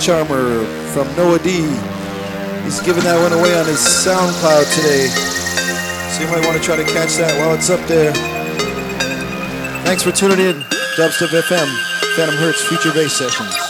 Charmer from Noah D. He's giving that one away on his SoundCloud today. So you might want to try to catch that while it's up there. Thanks for tuning in. Dubstep FM, Phantom Hertz Future Bass Sessions.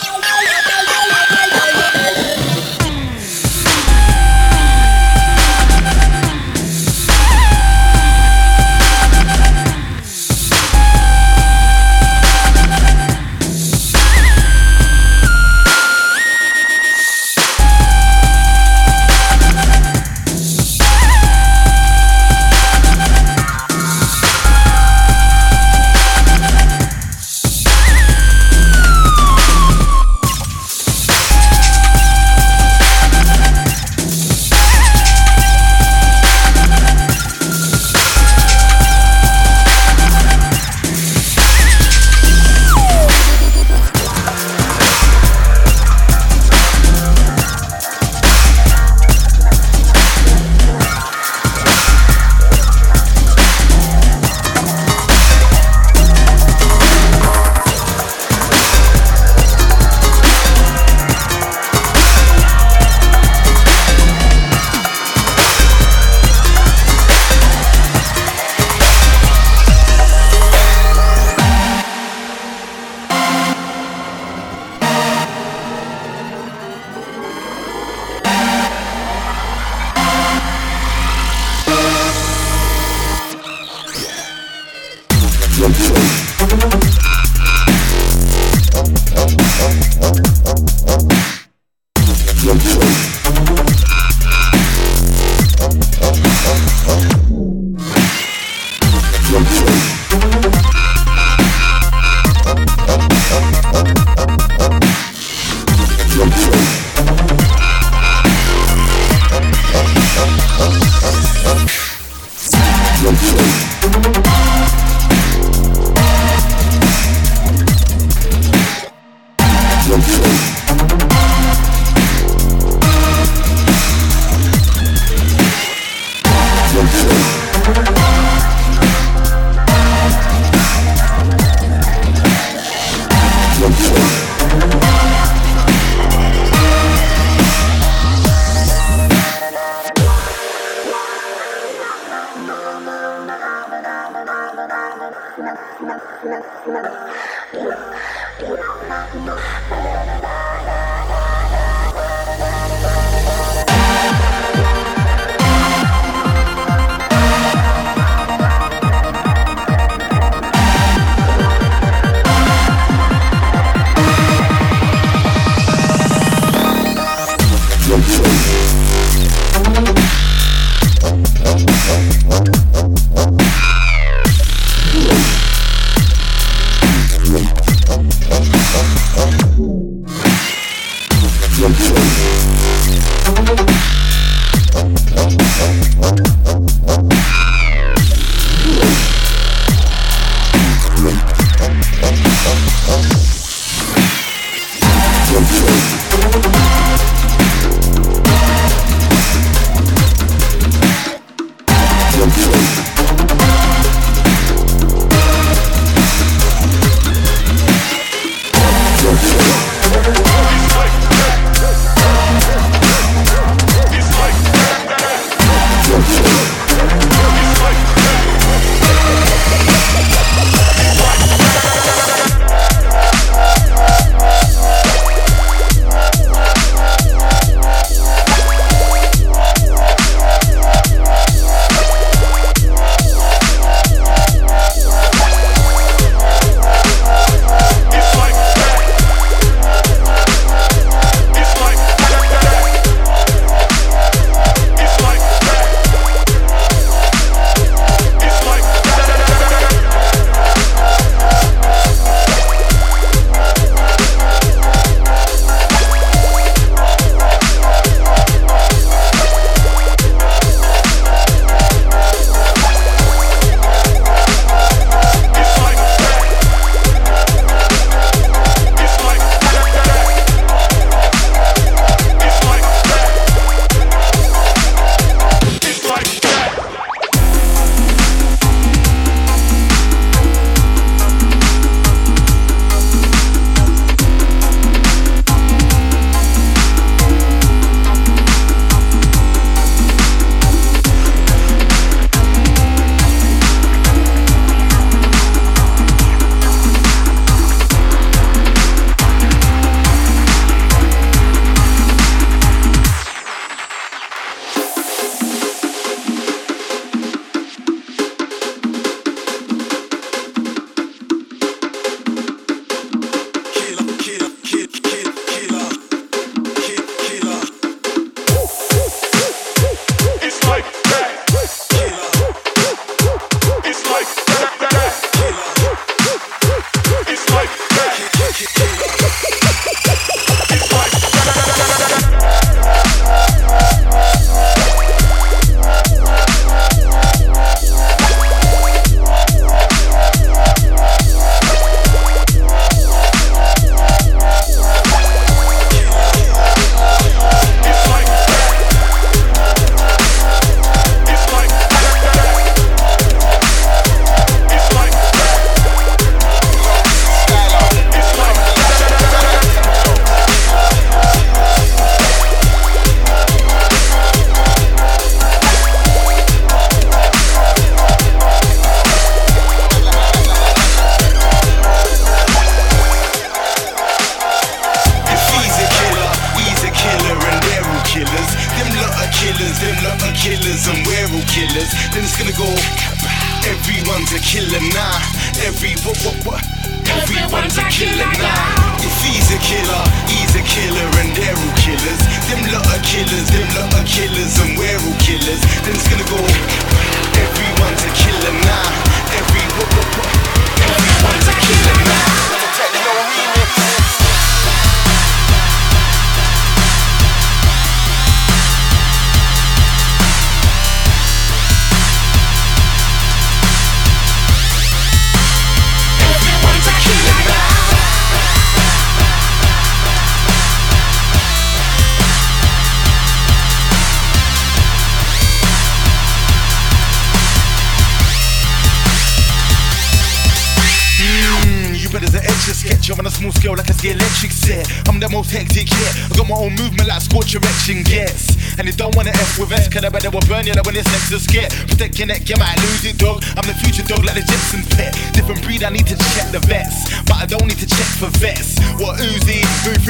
Skit. Protect your neck, you lose it, dog. I'm the future dog like the Jetsons pet. Different breed, I need to check the vets. But I don't need to check for vets. What Uzi,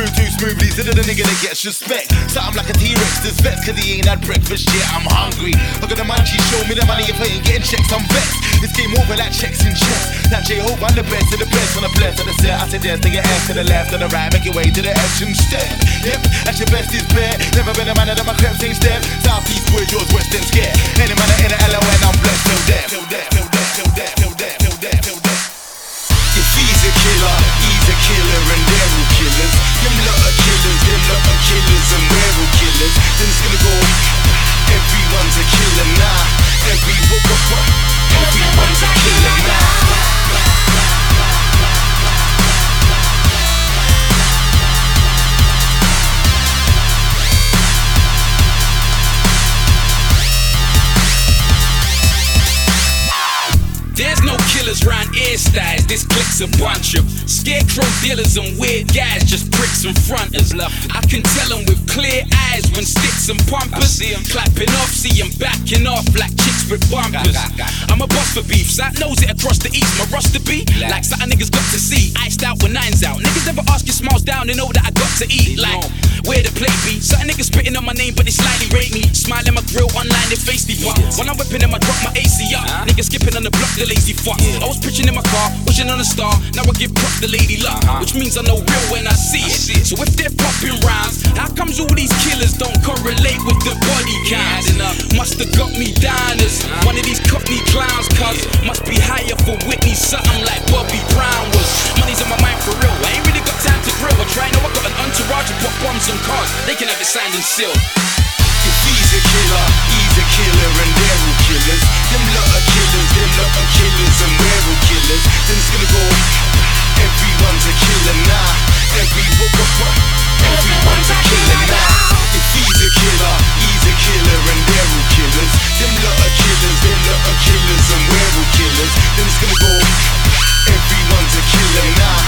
through too smoothly, so the nigga that gets respect. Something like a T-Rex, this vets, cause he ain't had breakfast yet. I'm hungry. Look at the munchies, show me the money if I ain't getting checks, I'm vexed. This game over like checks and checks. Now J Hope, I'm the best of the best on the blessed of the set. I yes to your ass to the left, to the right, make your way to the action step. Yep, that's your best is bet. Never been a man that my creps ain't step. Southeast where yours, west and scared. Any man in the LON, I'm blessed till death. Till death, till death, till death, till death, killers, and we're all killers. Then it's gonna go. Everyone's a killer now. Every what what. Everyone's a killer now. This clique's a bunch of scarecrow dealers and weird guys, just pricks and fronters. I can tell them with clear eyes when sticks and pumpers. See 'em clapping off, see 'em backing off like chicks with bumpers. I'm a boss for beef, so I knows it across the east. My roster be like something niggas got to see. Iced out when nine's out. Niggas never ask your smiles down, they know that I got to eat. Like where the plate be. Certain niggas spitting on my name, but they slightly rate me. Smile in my grill online, they face the fuck. When I'm whipping them, I drop my AC up. Niggas skipping on the block, the lazy fuck. I was pitching in my car, wishing on a star. Now I give prop the lady luck, which means I know real when I see it. So if they're popping rounds, how comes all these killers don't correlate with the body counts? Must have got me as one of these cockney clowns, cuz must be higher for Whitney, something like Bobby Brown was. Money's on my mind for real. I ain't really got time to grill. I try, know I got an They can have it signed and sealed. If he's a killer, he's a killer, and they're all killers. Them lot are killers, them lot are killers, and we're all killers. Then it's gonna go. Everyone's a killer now. Every. Everyone's a killer now. If he's a killer, he's a killer, and they're all killers. Them lot are killers, them lot are killers, and we're all killers. Then it's gonna go. Everyone's a killer now.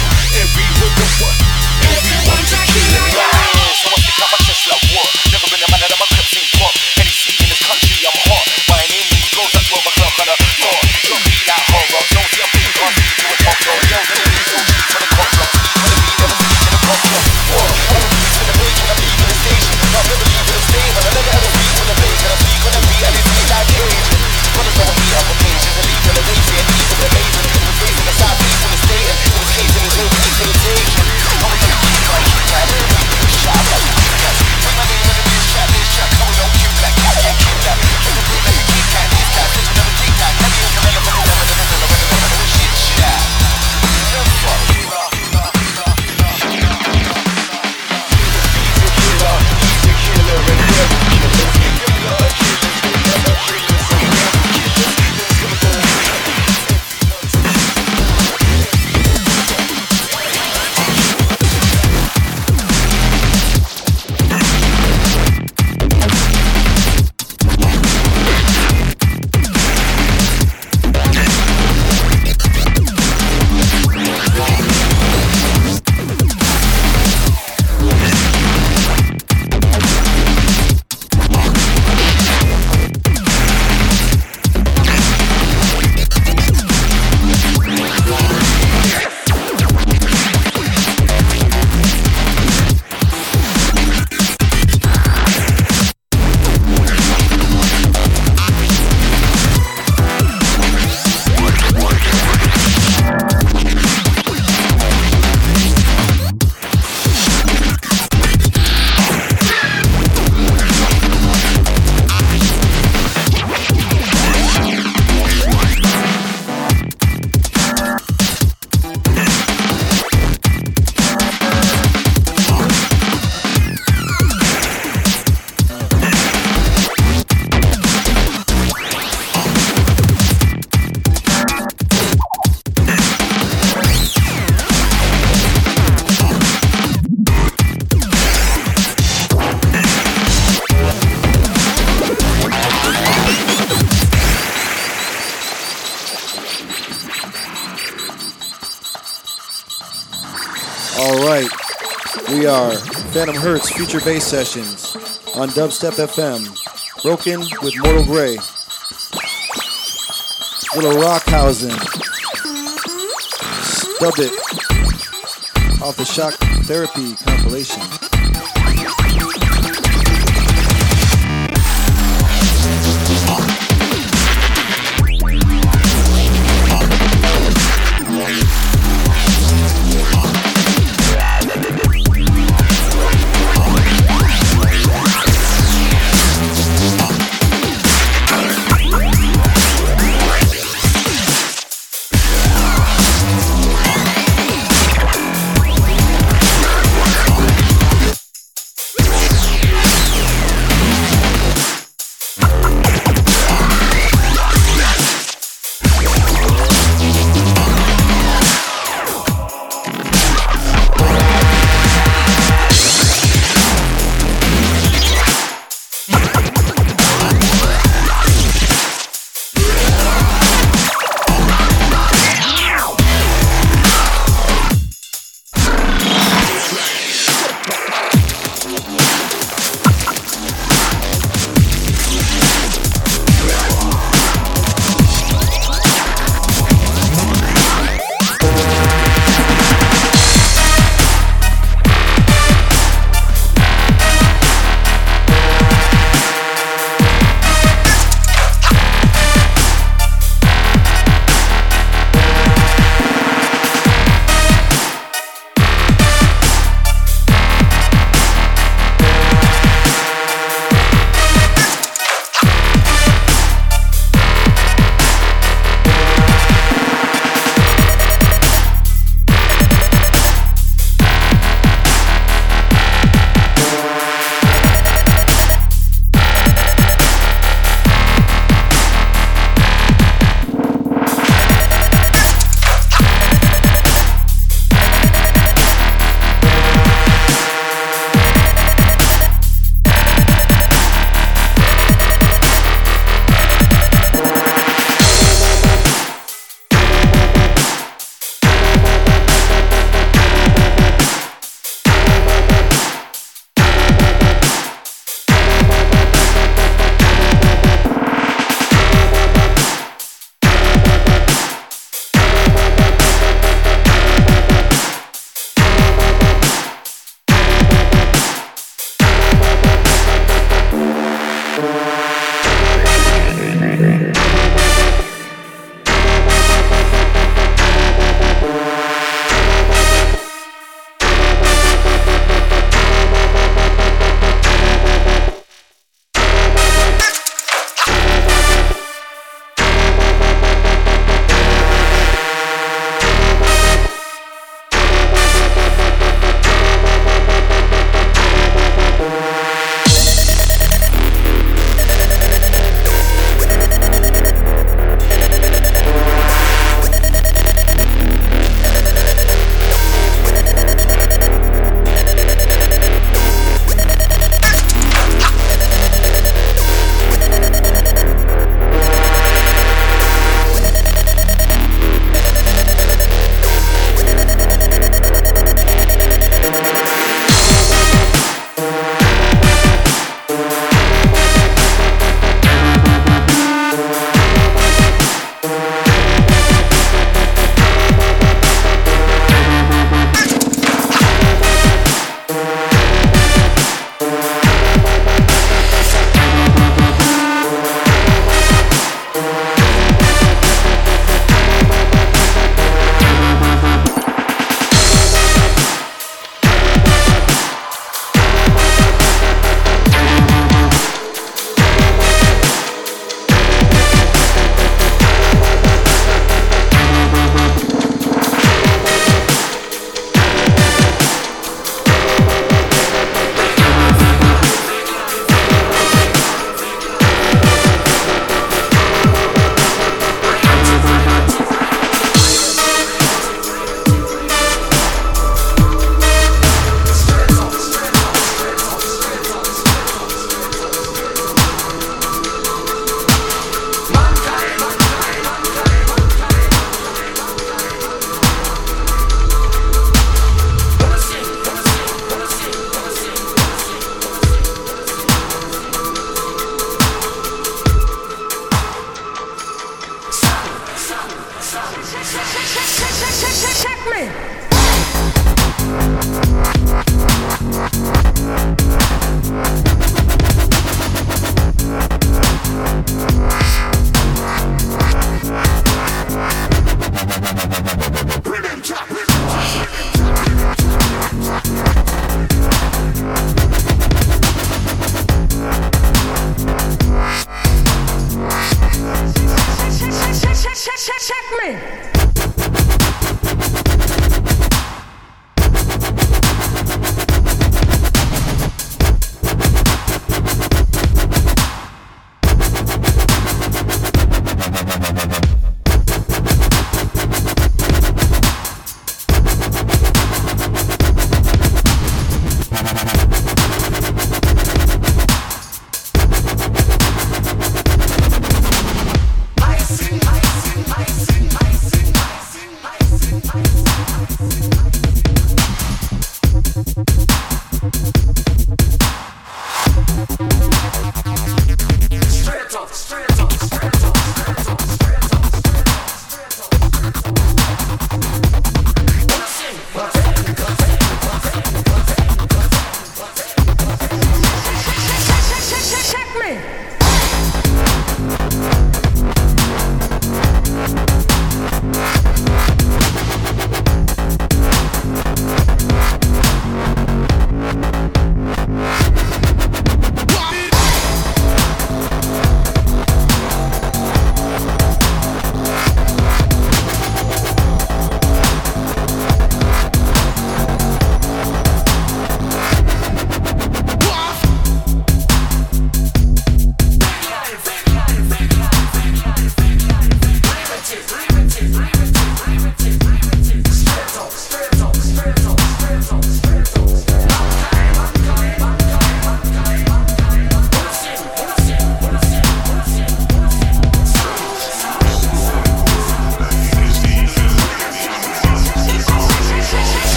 Future Bass Sessions on Dubstep FM. Broken with Mortal Grey. Little Rockhausen. Stub it. Off the Shock Therapy compilation.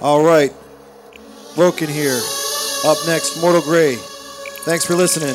All right. Broken here. Up next, Mortal Grey. Thanks for listening.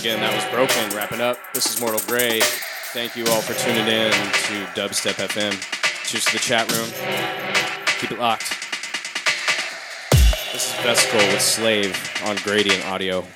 Again, that was Broken. Wrapping up. This is Mortal Grey. Thank you all for tuning in to Dubstep FM. Cheers to the chat room. Keep it locked. This is Vesicle with Slave on Gradient Audio.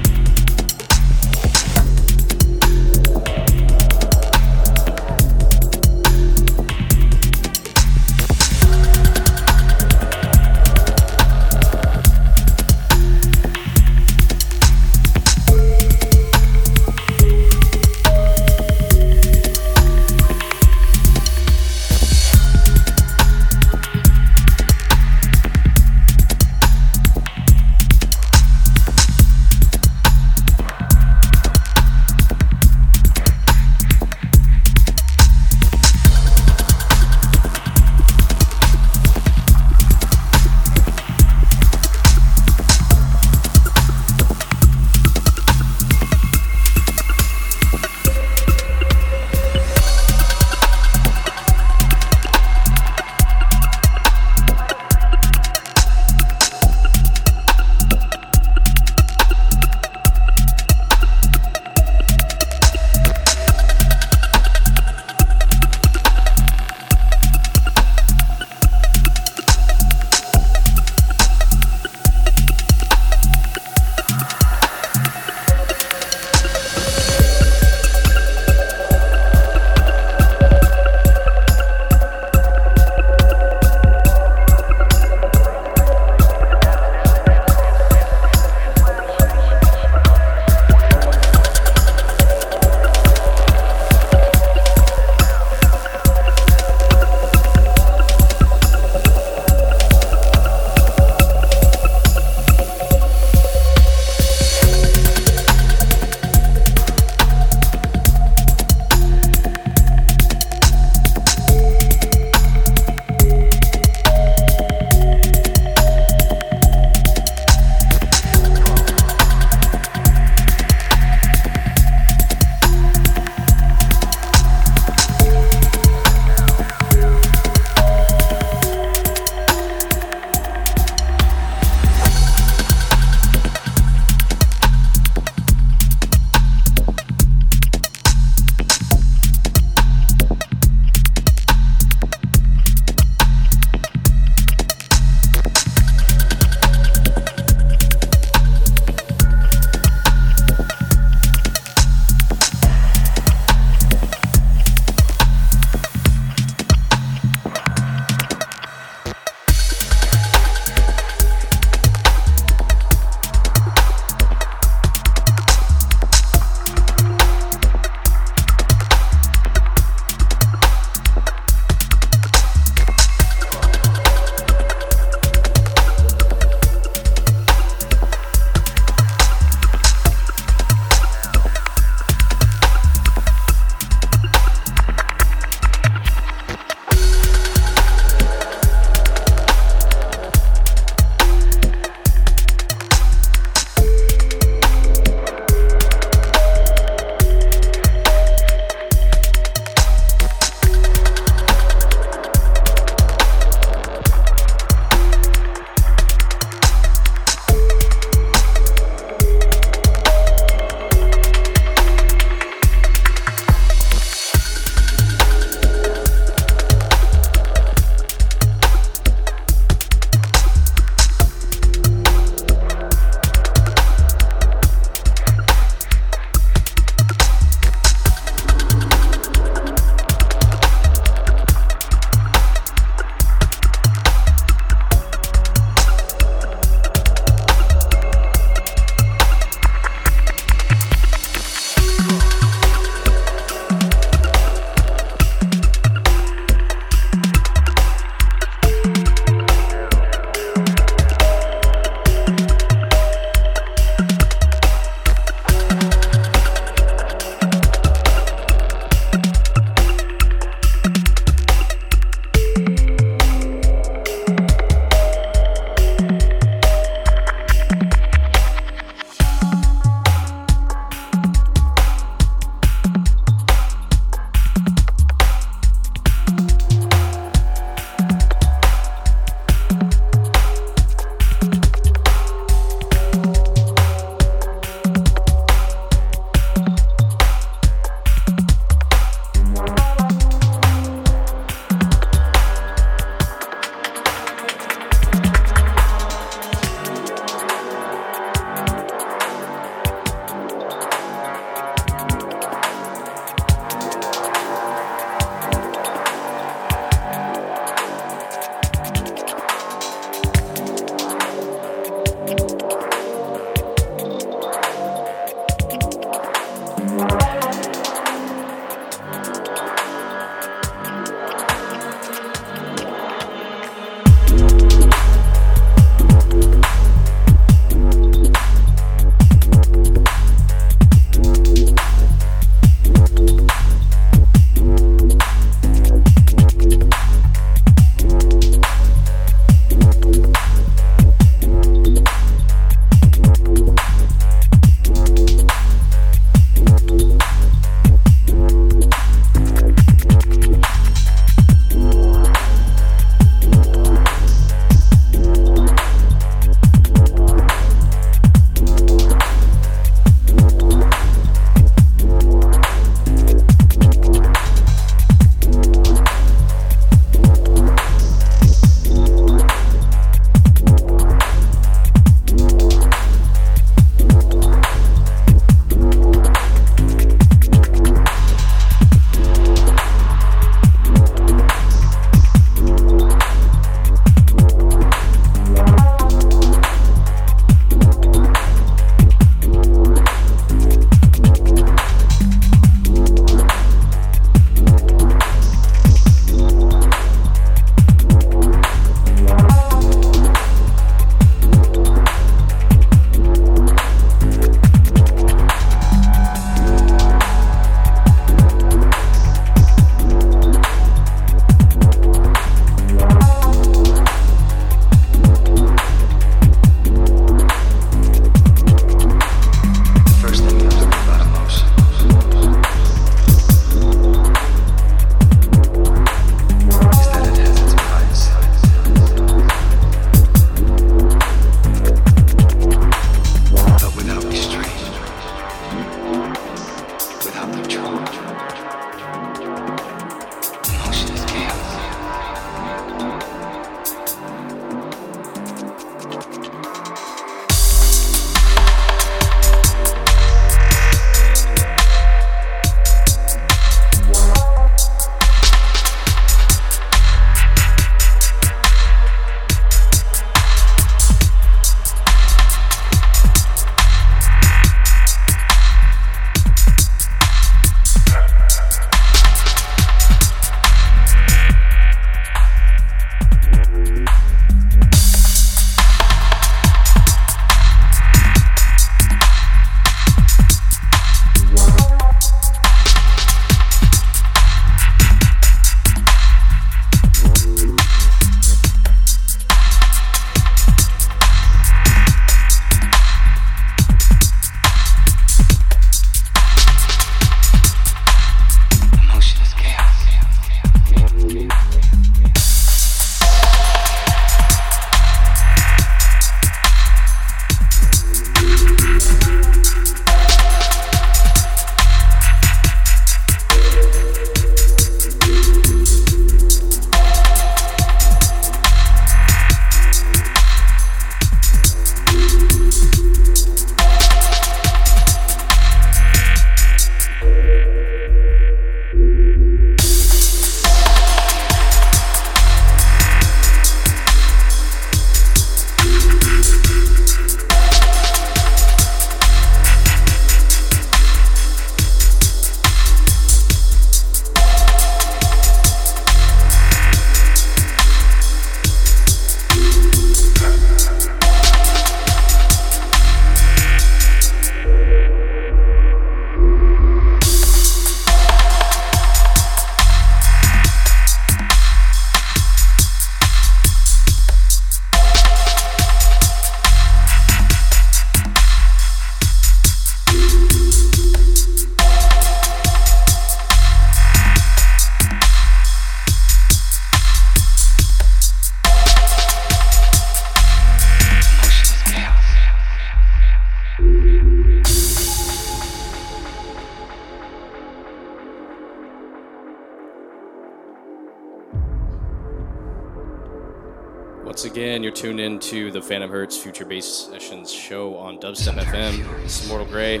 Phantom Hertz Future Bass Sessions show on Dubstep FM. This is Mortal Grey.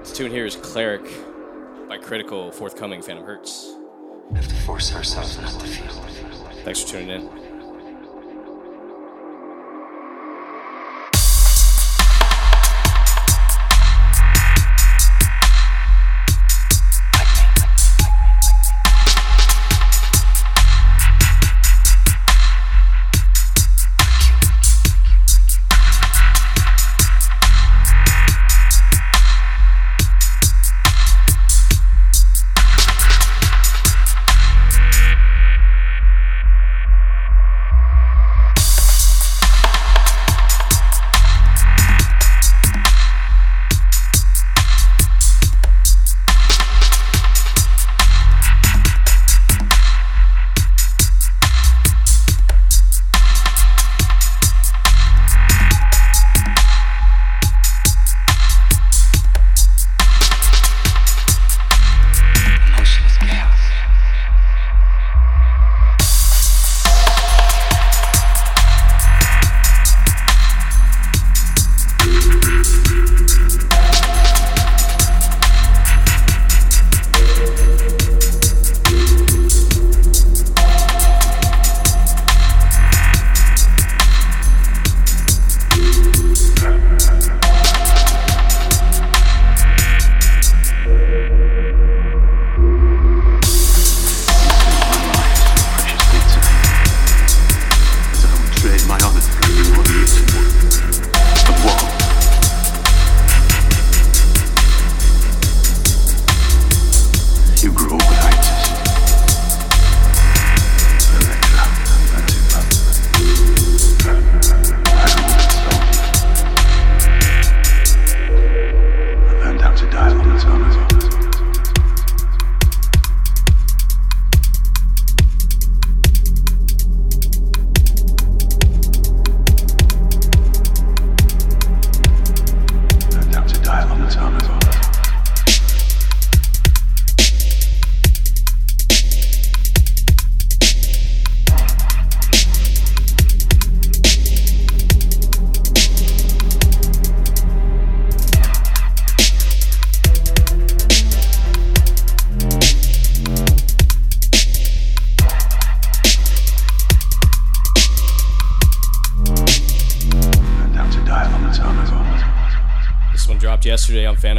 This tune here is Cleric by Critical, forthcoming Phantom Hertz. We have to force ourselves not to feel. Thanks for tuning in.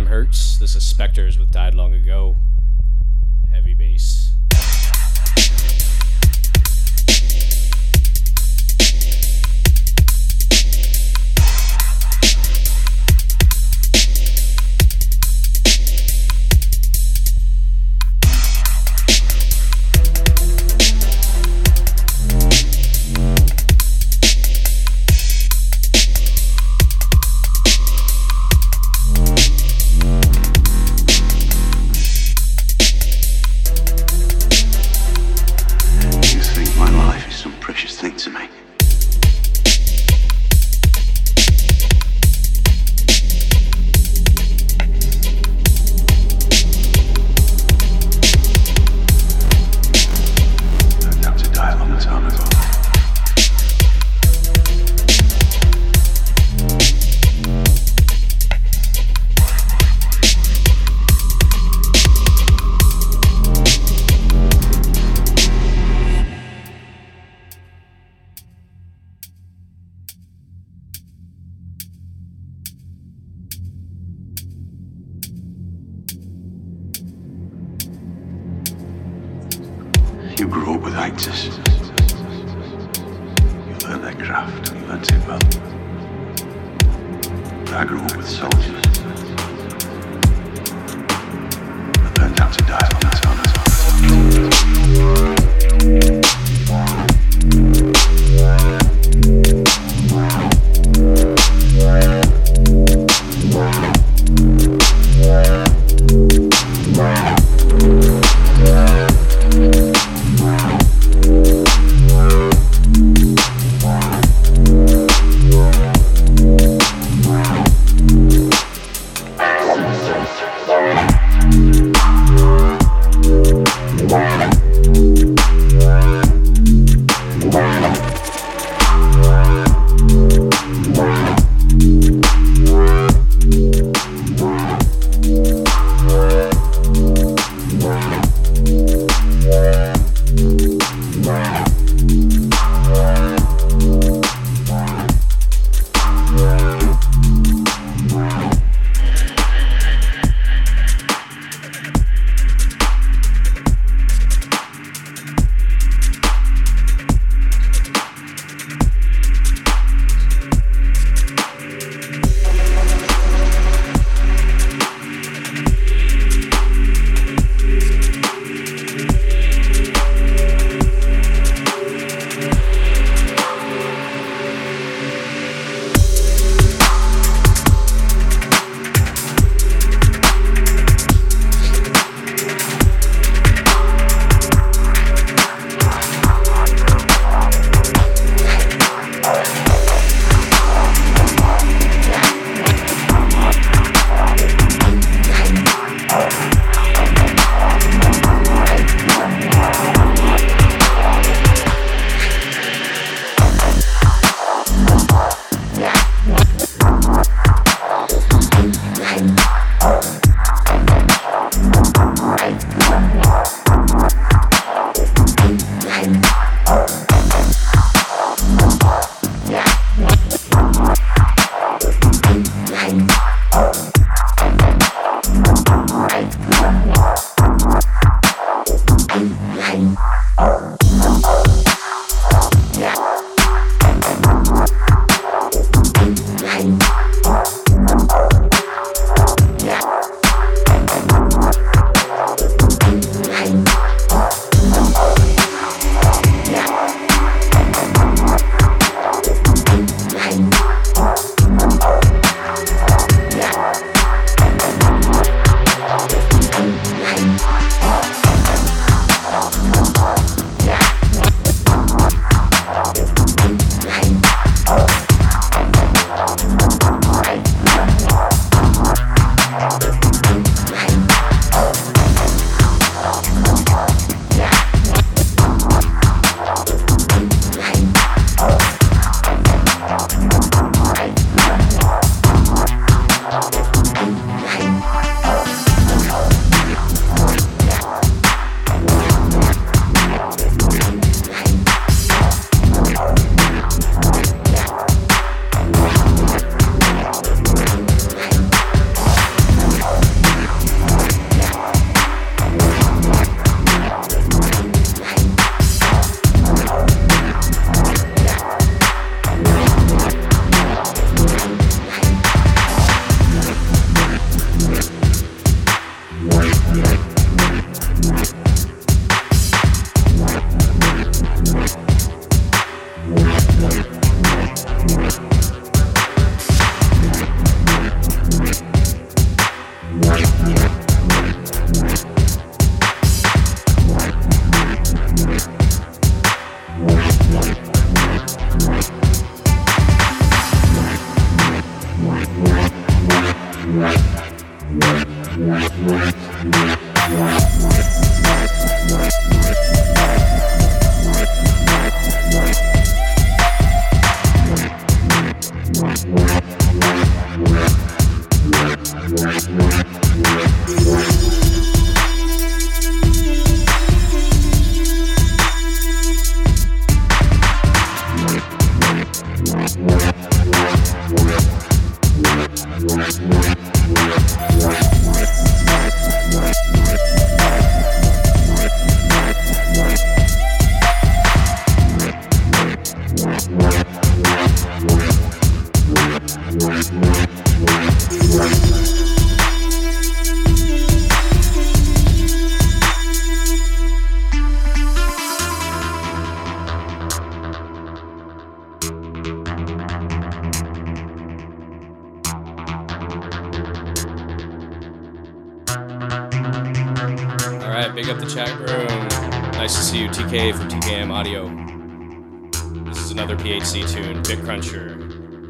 Hertz. This is Spectres with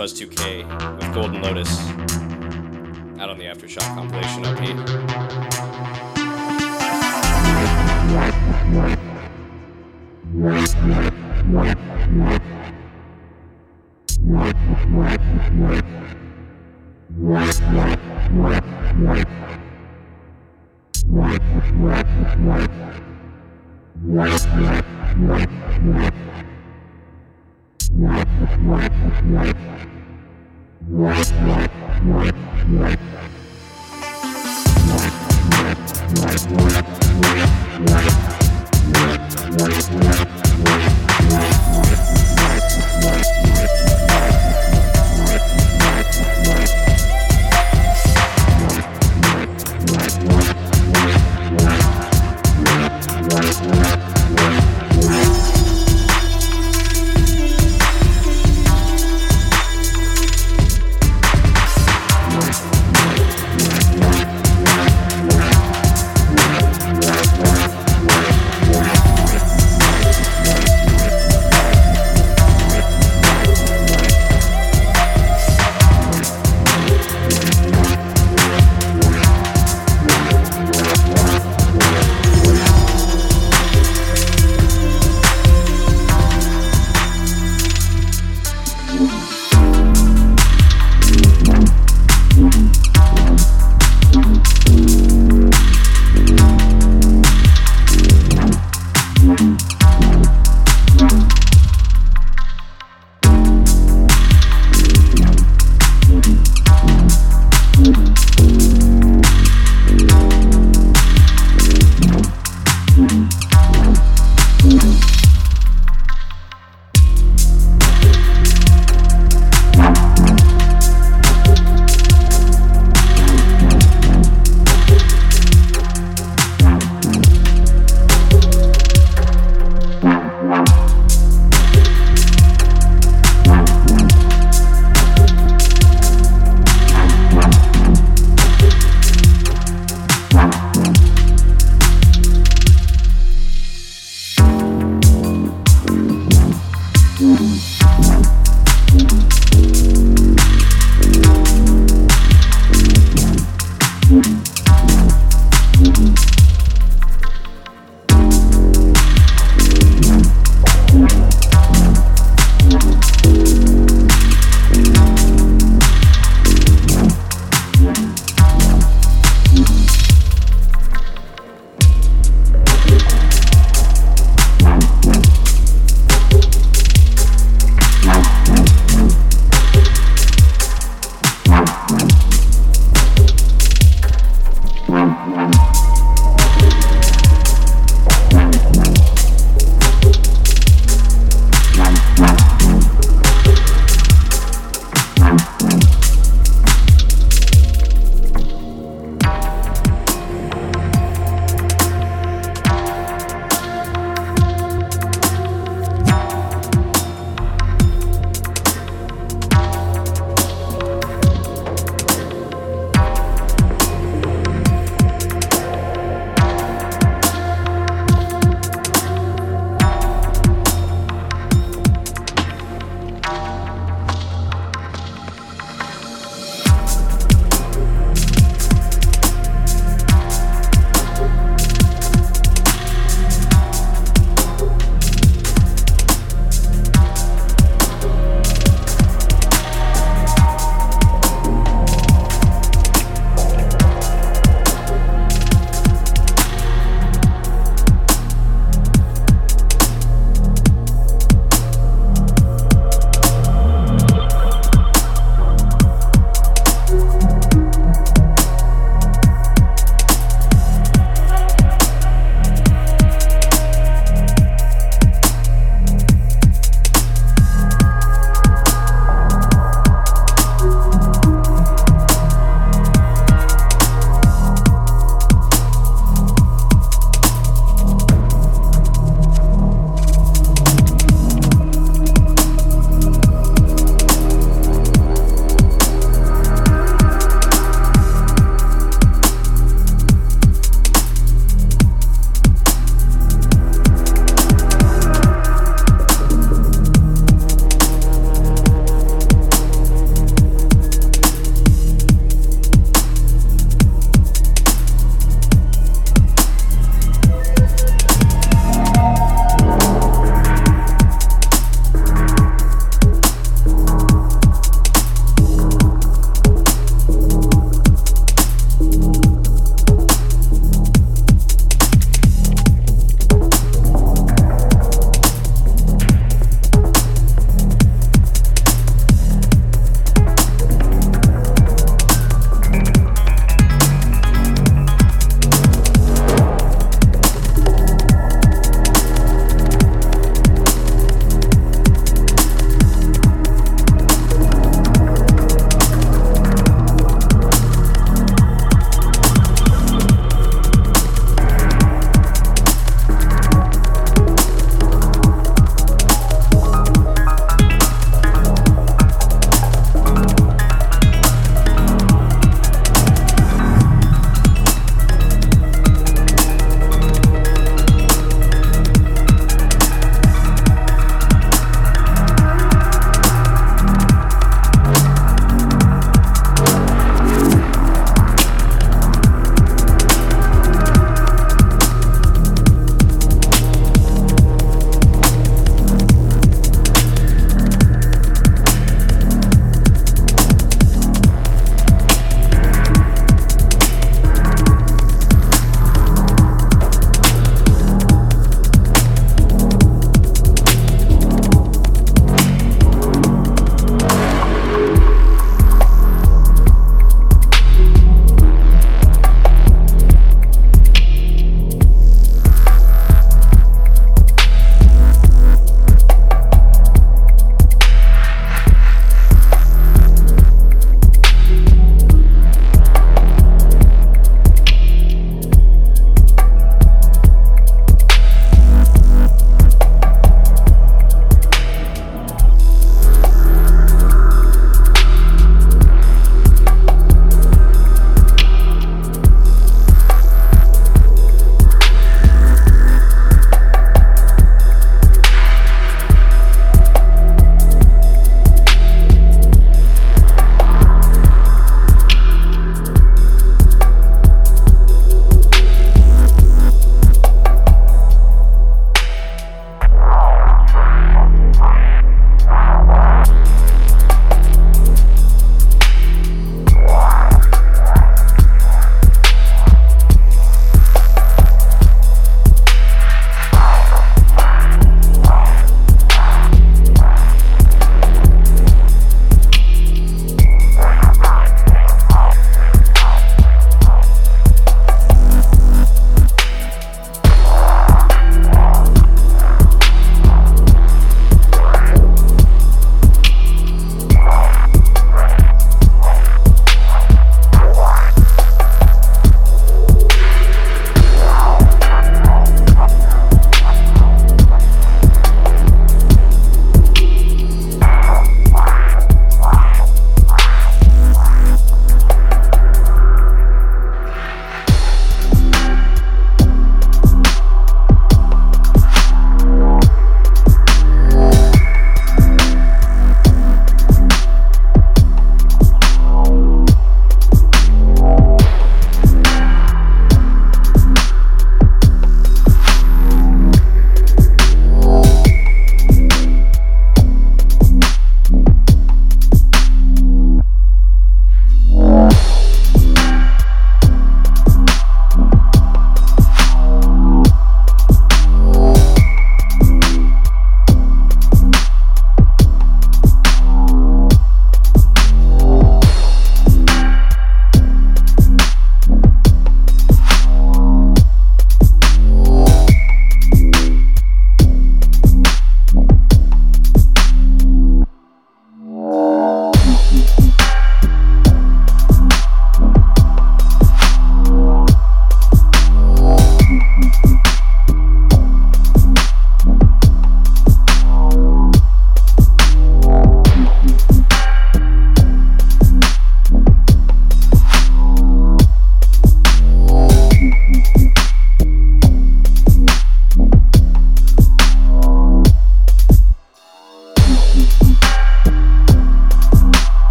Fuzz 2K with Golden Lotus out on the Aftershock compilation LP. What?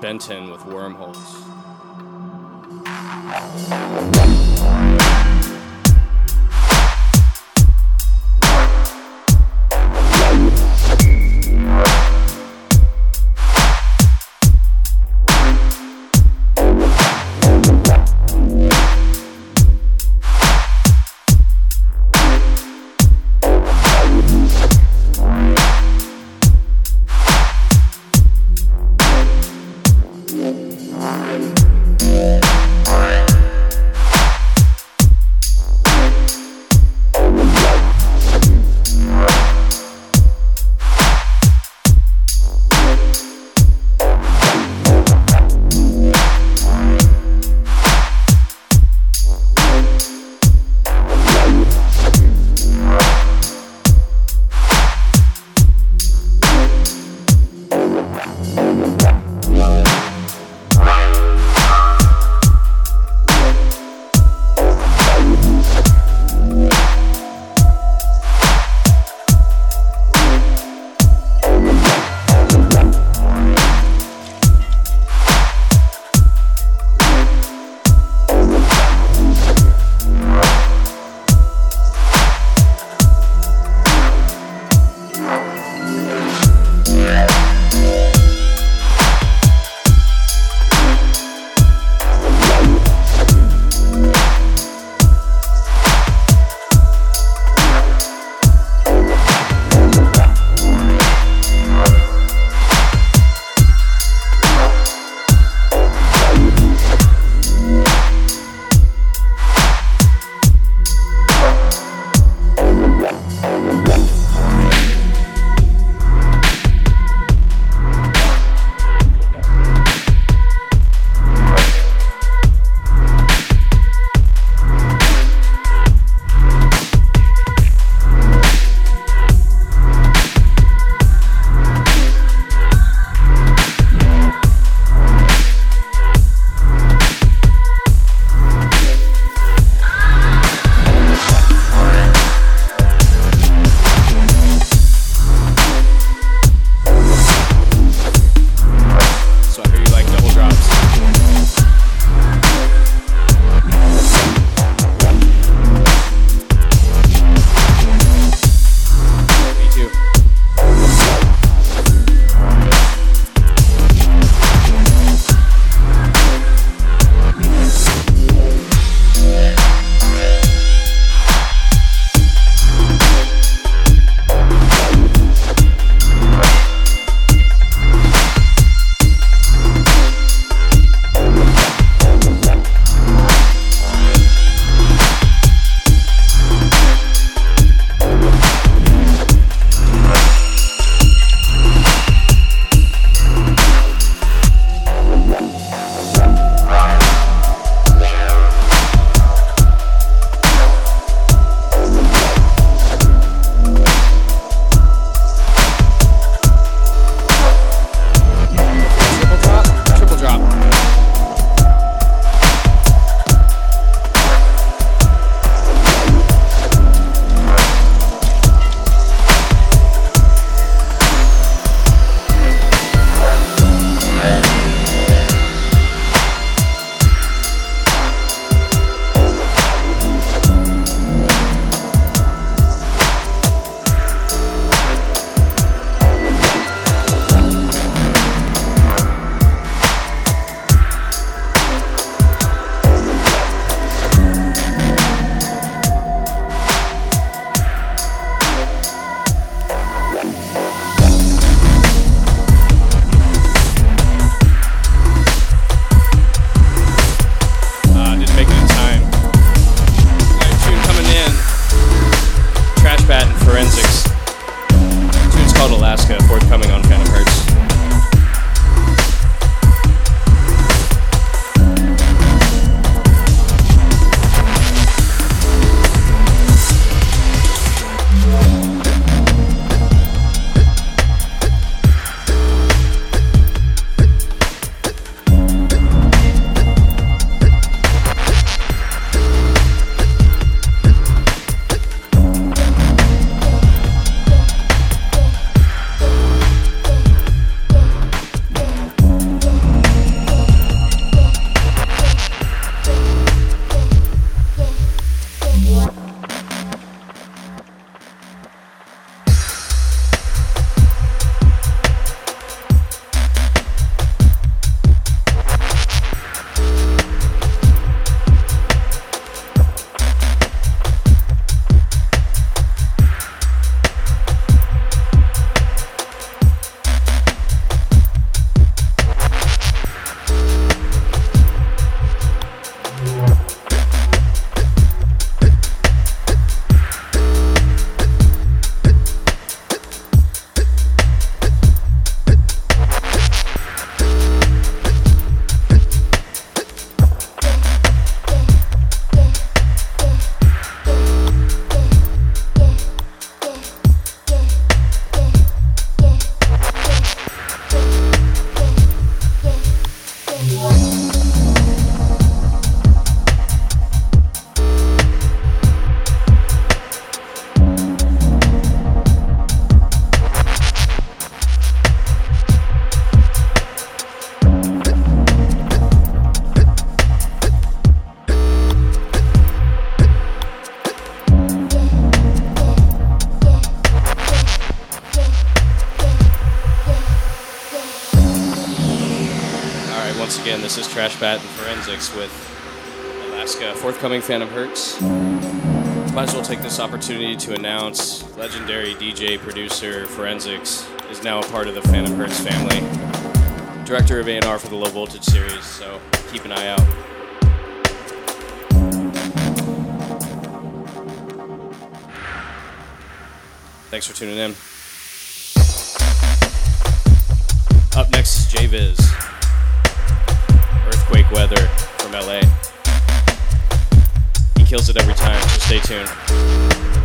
Benton with Wormholes. with Alaska, forthcoming Phantom Hertz. Might as well take this opportunity to announce legendary DJ producer Forensics is now a part of the Phantom Hertz family. Director of A&R for the Low Voltage series, so keep an eye out. Thanks for tuning in. Up next is J Viz. Earthquake Weather from LA. He kills it every time, so stay tuned.